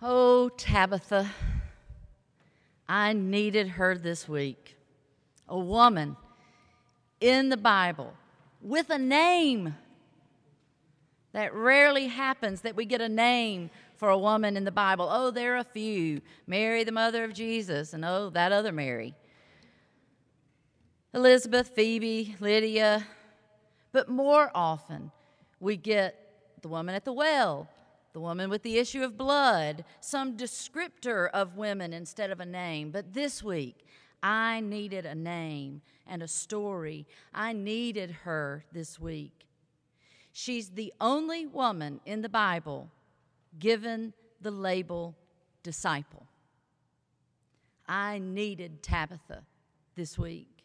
Oh, Tabitha, I needed her this week. A woman in the Bible with a name. That rarely happens that we get a name for a woman in the Bible. Oh, there are a few Mary, the mother of Jesus, and oh, that other Mary. Elizabeth, Phoebe, Lydia. But more often, we get the woman at the well, the woman with the issue of blood, some descriptor of women instead of a name. But this week, I needed a name and a story. I needed her this week. She's the only woman in the Bible given the label disciple. I needed Tabitha this week.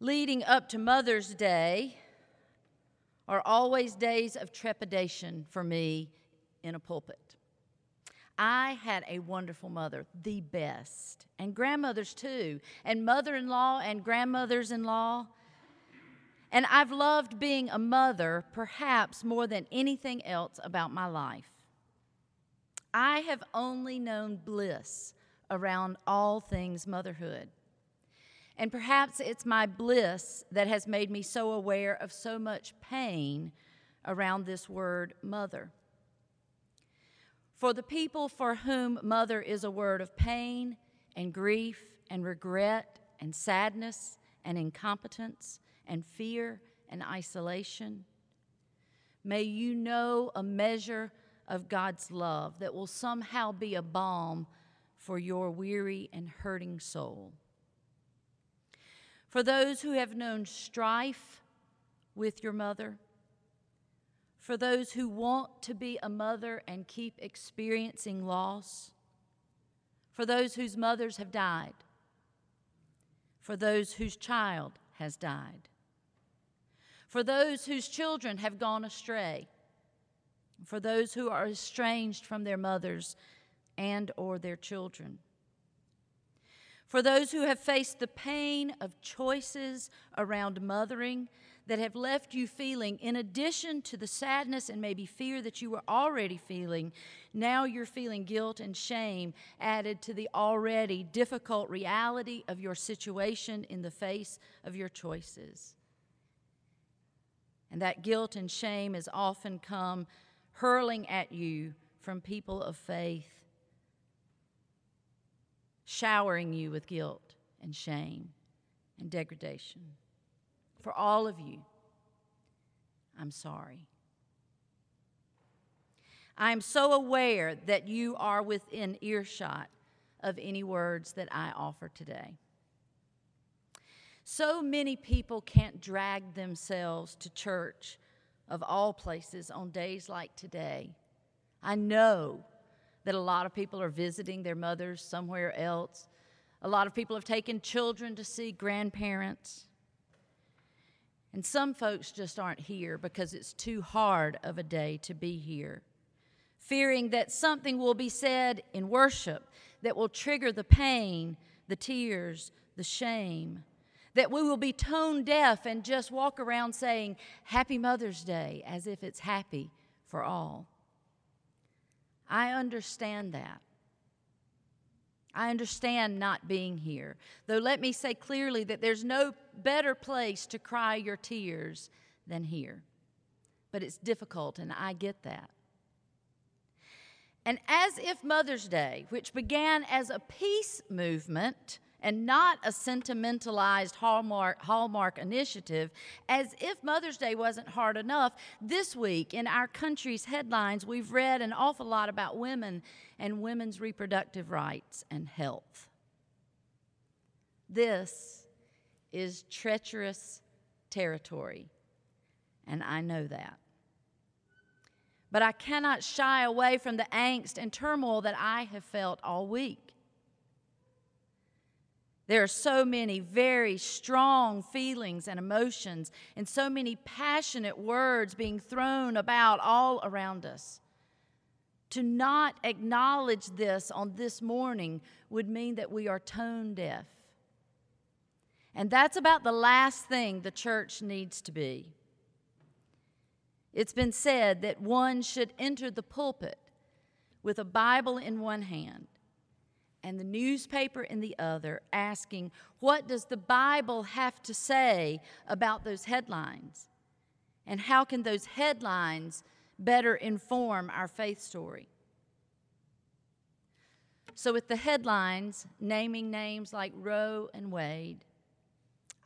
Leading up to Mother's Day are always days of trepidation for me in a pulpit. I had a wonderful mother, the best, and grandmothers too, and mother in law and grandmothers in law. And I've loved being a mother perhaps more than anything else about my life. I have only known bliss around all things motherhood. And perhaps it's my bliss that has made me so aware of so much pain around this word mother. For the people for whom mother is a word of pain and grief and regret and sadness and incompetence and fear and isolation, may you know a measure of God's love that will somehow be a balm for your weary and hurting soul. For those who have known strife with your mother, for those who want to be a mother and keep experiencing loss, for those whose mothers have died, for those whose child has died, for those whose children have gone astray, for those who are estranged from their mothers and or their children for those who have faced the pain of choices around mothering that have left you feeling, in addition to the sadness and maybe fear that you were already feeling, now you're feeling guilt and shame added to the already difficult reality of your situation in the face of your choices. And that guilt and shame has often come hurling at you from people of faith, showering you with guilt and shame and degradation. For all of you, I'm sorry. I am so aware that you are within earshot of any words that I offer today. So many people can't drag themselves to church of all places on days like today. I know that a lot of people are visiting their mothers somewhere else. A lot of people have taken children to see grandparents. And some folks just aren't here because it's too hard of a day to be here, fearing that something will be said in worship that will trigger the pain, the tears, the shame, that we will be tone deaf and just walk around saying, Happy Mother's Day, as if it's happy for all. I understand that. I understand not being here. Though let me say clearly that there's no better place to cry your tears than here. But it's difficult, and I get that. And as if Mother's Day, which began as a peace movement, and not a sentimentalized Hallmark, Hallmark initiative, as if Mother's Day wasn't hard enough. This week, in our country's headlines, we've read an awful lot about women and women's reproductive rights and health. This is treacherous territory, and I know that. But I cannot shy away from the angst and turmoil that I have felt all week. There are so many very strong feelings and emotions, and so many passionate words being thrown about all around us. To not acknowledge this on this morning would mean that we are tone deaf. And that's about the last thing the church needs to be. It's been said that one should enter the pulpit with a Bible in one hand and the newspaper in the other, asking, What does the Bible have to say about those headlines? And how can those headlines better inform our faith story? So, with the headlines naming names like Roe and Wade,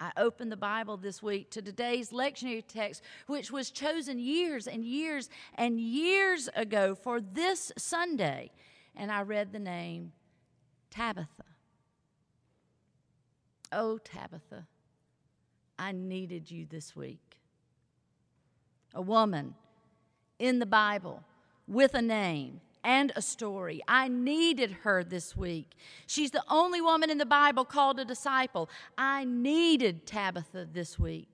I opened the Bible this week to today's lectionary text, which was chosen years and years and years ago for this Sunday. And I read the name Tabitha. Oh, Tabitha, I needed you this week. A woman in the Bible with a name and a story. I needed her this week. She's the only woman in the Bible called a disciple. I needed Tabitha this week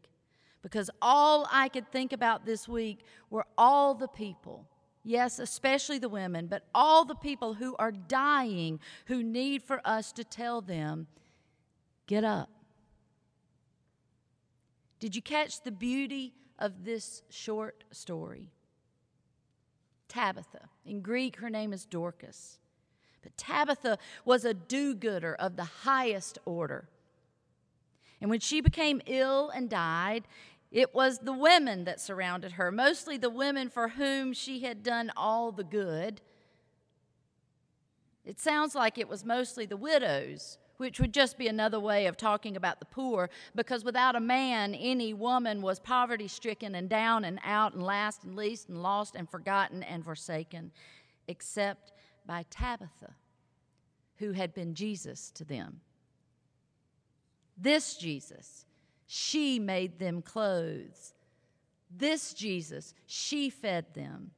because all I could think about this week were all the people. Yes, especially the women, but all the people who are dying who need for us to tell them, get up. Did you catch the beauty of this short story? Tabitha. In Greek, her name is Dorcas. But Tabitha was a do gooder of the highest order. And when she became ill and died, it was the women that surrounded her, mostly the women for whom she had done all the good. It sounds like it was mostly the widows which would just be another way of talking about the poor, because without a man, any woman was poverty stricken and down and out and last and least and lost and forgotten and forsaken, except by Tabitha, who had been Jesus to them. This Jesus, she made them clothes. This Jesus, she fed them.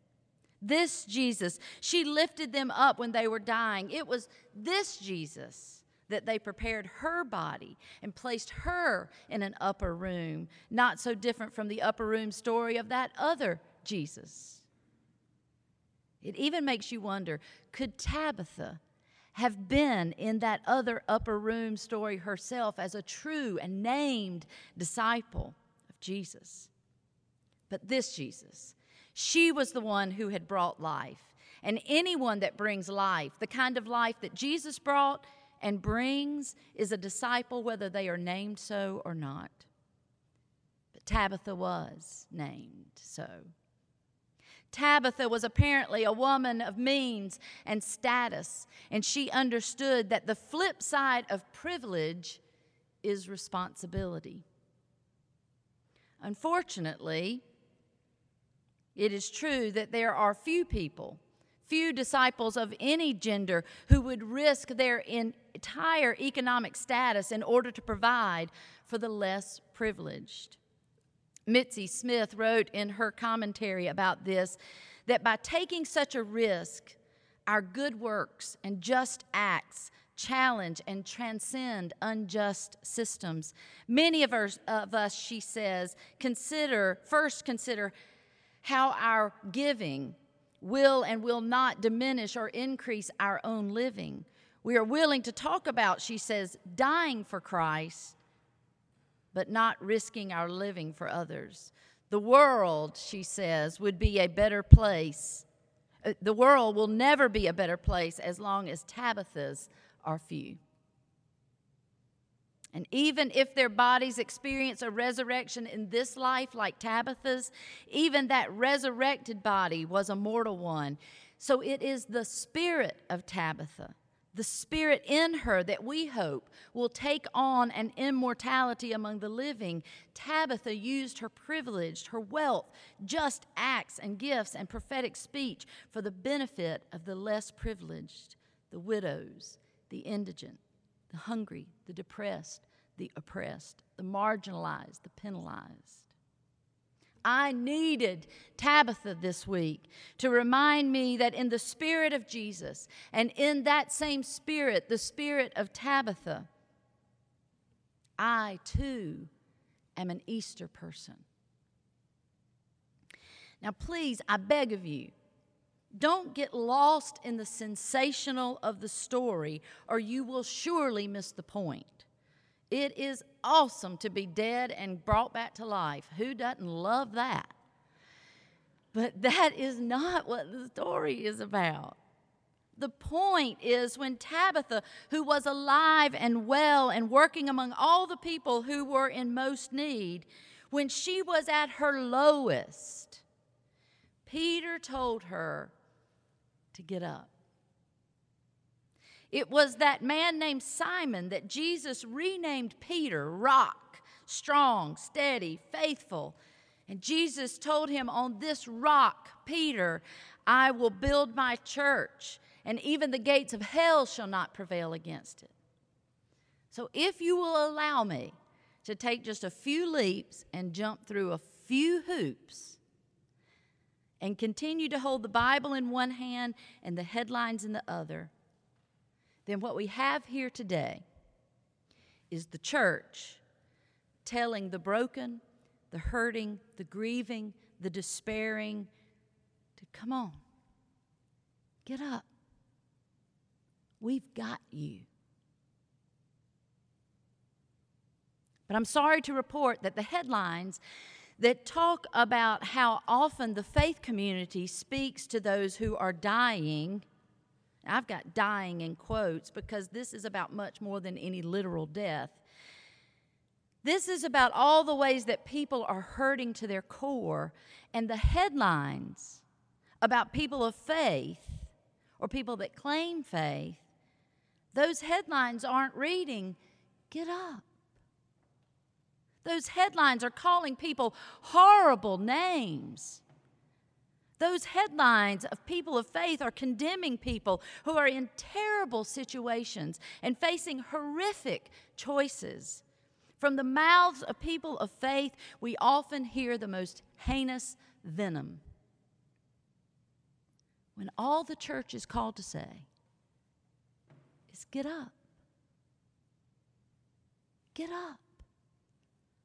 This Jesus, she lifted them up when they were dying. It was this Jesus that they prepared her body and placed her in an upper room, not so different from the upper room story of that other Jesus. It even makes you wonder could Tabitha have been in that other upper room story herself as a true and named disciple of Jesus? But this Jesus, she was the one who had brought life. And anyone that brings life, the kind of life that Jesus brought, and brings is a disciple, whether they are named so or not. But Tabitha was named so. Tabitha was apparently a woman of means and status, and she understood that the flip side of privilege is responsibility. Unfortunately, it is true that there are few people few disciples of any gender who would risk their entire economic status in order to provide for the less privileged. Mitzi Smith wrote in her commentary about this that by taking such a risk, our good works and just acts challenge and transcend unjust systems. Many of, of us, she says, consider, first consider how our giving will and will not diminish or increase our own living. We are willing to talk about, she says, dying for Christ, but not risking our living for others. The world, she says, would be a better place. Uh, the world will never be a better place as long as Tabithas are few. And even if their bodies experience a resurrection in this life, like Tabitha's, even that resurrected body was a mortal one. So it is the spirit of Tabitha, the spirit in her that we hope will take on an immortality among the living. Tabitha used her privilege, her wealth, just acts and gifts and prophetic speech for the benefit of the less privileged, the widows, the indigent, the hungry, the depressed, the oppressed, the marginalized, the penalized. I needed Tabitha this week to remind me that in the spirit of Jesus and in that same spirit, the spirit of Tabitha, I too am an Easter person. Now, please, I beg of you, don't get lost in the sensational of the story, or you will surely miss the point. It is awesome to be dead and brought back to life. Who doesn't love that? But that is not what the story is about. The point is when Tabitha, who was alive and well and working among all the people who were in most need, when she was at her lowest, Peter told her to get up. It was that man named Simon that Jesus renamed Peter, rock, strong, steady, faithful. And Jesus told him, On this rock, Peter, I will build my church, and even the gates of hell shall not prevail against it. So if you will allow me to take just a few leaps and jump through a few hoops, and continue to hold the Bible in one hand and the headlines in the other, then what we have here today is the church telling the broken, the hurting, the grieving, the despairing to come on, get up. We've got you. But I'm sorry to report that the headlines that talk about how often the faith community speaks to those who are dying. I've got dying in quotes because this is about much more than any literal death. This is about all the ways that people are hurting to their core, and the headlines about people of faith or people that claim faith, those headlines aren't reading, get up. Those headlines are calling people horrible names. Those headlines of people of faith are condemning people who are in terrible situations and facing horrific choices. From the mouths of people of faith, we often hear the most heinous venom. When all the church is called to say is get up. Get up.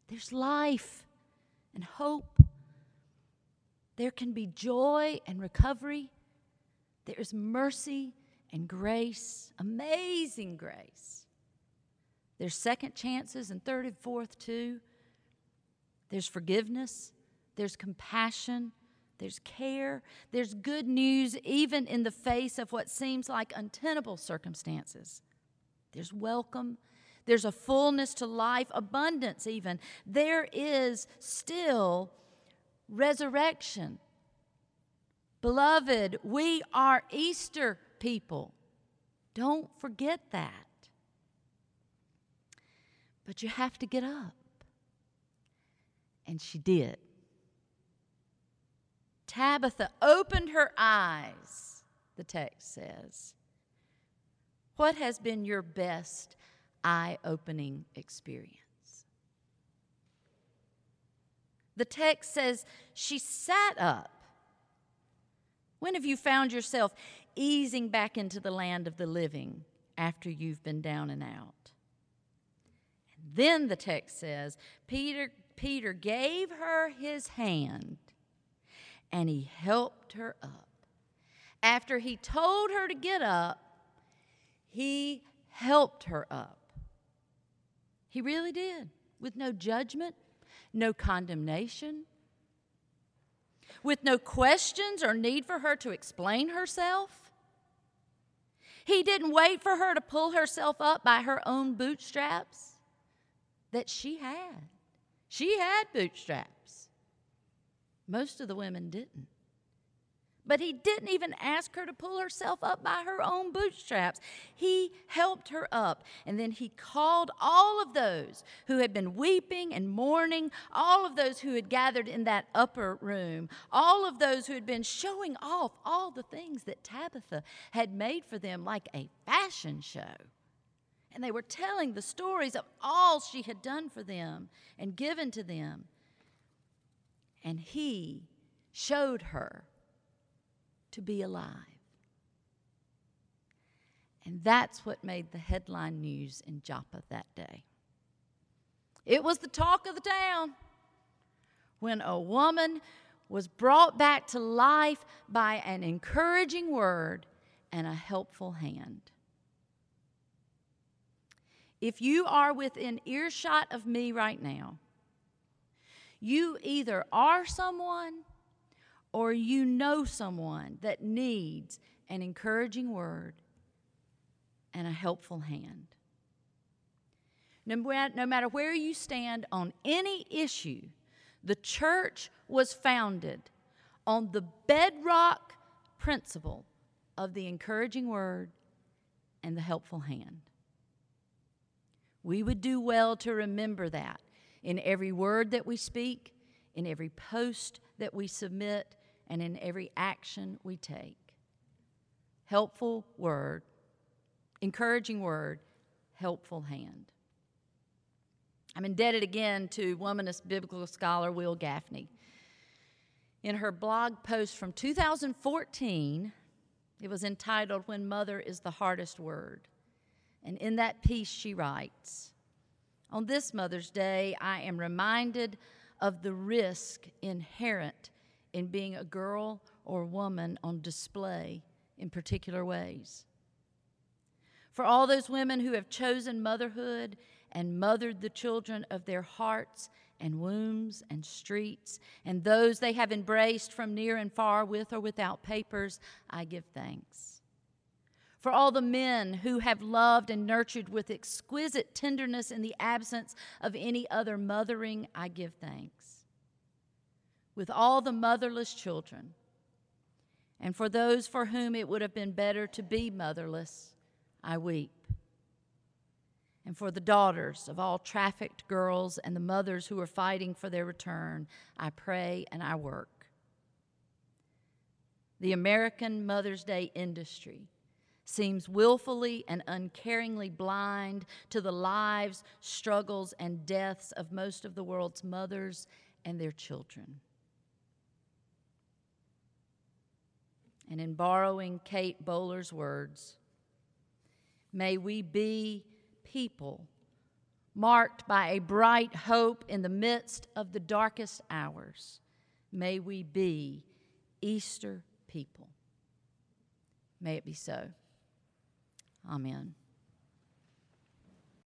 There's life and hope. There can be joy and recovery. There is mercy and grace, amazing grace. There's second chances and third and fourth too. There's forgiveness, there's compassion, there's care, there's good news even in the face of what seems like untenable circumstances. There's welcome, there's a fullness to life, abundance, even. There is still resurrection. Beloved, we are Easter people. Don't forget that. But you have to get up. And she did. Tabitha opened her eyes, the text says. What has been your best eye opening experience. The text says she sat up. When have you found yourself easing back into the land of the living after you've been down and out? And then the text says Peter, Peter gave her his hand and he helped her up. After he told her to get up, he helped her up. He really did, with no judgment, no condemnation, with no questions or need for her to explain herself. He didn't wait for her to pull herself up by her own bootstraps that she had. She had bootstraps. Most of the women didn't. But he didn't even ask her to pull herself up by her own bootstraps. He helped her up. And then he called all of those who had been weeping and mourning, all of those who had gathered in that upper room, all of those who had been showing off all the things that Tabitha had made for them like a fashion show. And they were telling the stories of all she had done for them and given to them. And he showed her to be alive. And that's what made the headline news in Joppa that day. It was the talk of the town when a woman was brought back to life by an encouraging word and a helpful hand. If you are within earshot of me right now, you either are someone or you know someone that needs an encouraging word, and a helpful hand. No, matter where you stand on any issue, the church was founded on the bedrock principle of the encouraging word and the helpful hand. We would do well to remember that in every word that we speak, in every post that we submit, and in every action we take. Helpful word, encouraging word, helpful hand. I'm indebted again to womanist biblical scholar Wil Gafney. In her blog post from 2014, it was entitled When Mother is the Hardest Word. And in that piece, she writes On this Mother's Day, I am reminded of the risk inherent in being a girl or woman on display in particular ways. For all those women who have chosen motherhood and mothered the children of their hearts and wombs and streets, and those they have embraced from near and far with or without papers, I give thanks. For all the men who have loved and nurtured with exquisite tenderness in the absence of any other mothering, I give thanks. With all the motherless children, and for those for whom it would have been better to be motherless, I weep and for the daughters of all trafficked girls and the mothers who are fighting for their return, I pray and I work. The American Mother's Day industry seems willfully and uncaringly blind to the lives, struggles, and deaths of most of the world's mothers and their children. And in borrowing Kate Bowler's words, may we be people, marked by a bright hope in the midst of the darkest hours. May we be Easter people. May it be so. Amen.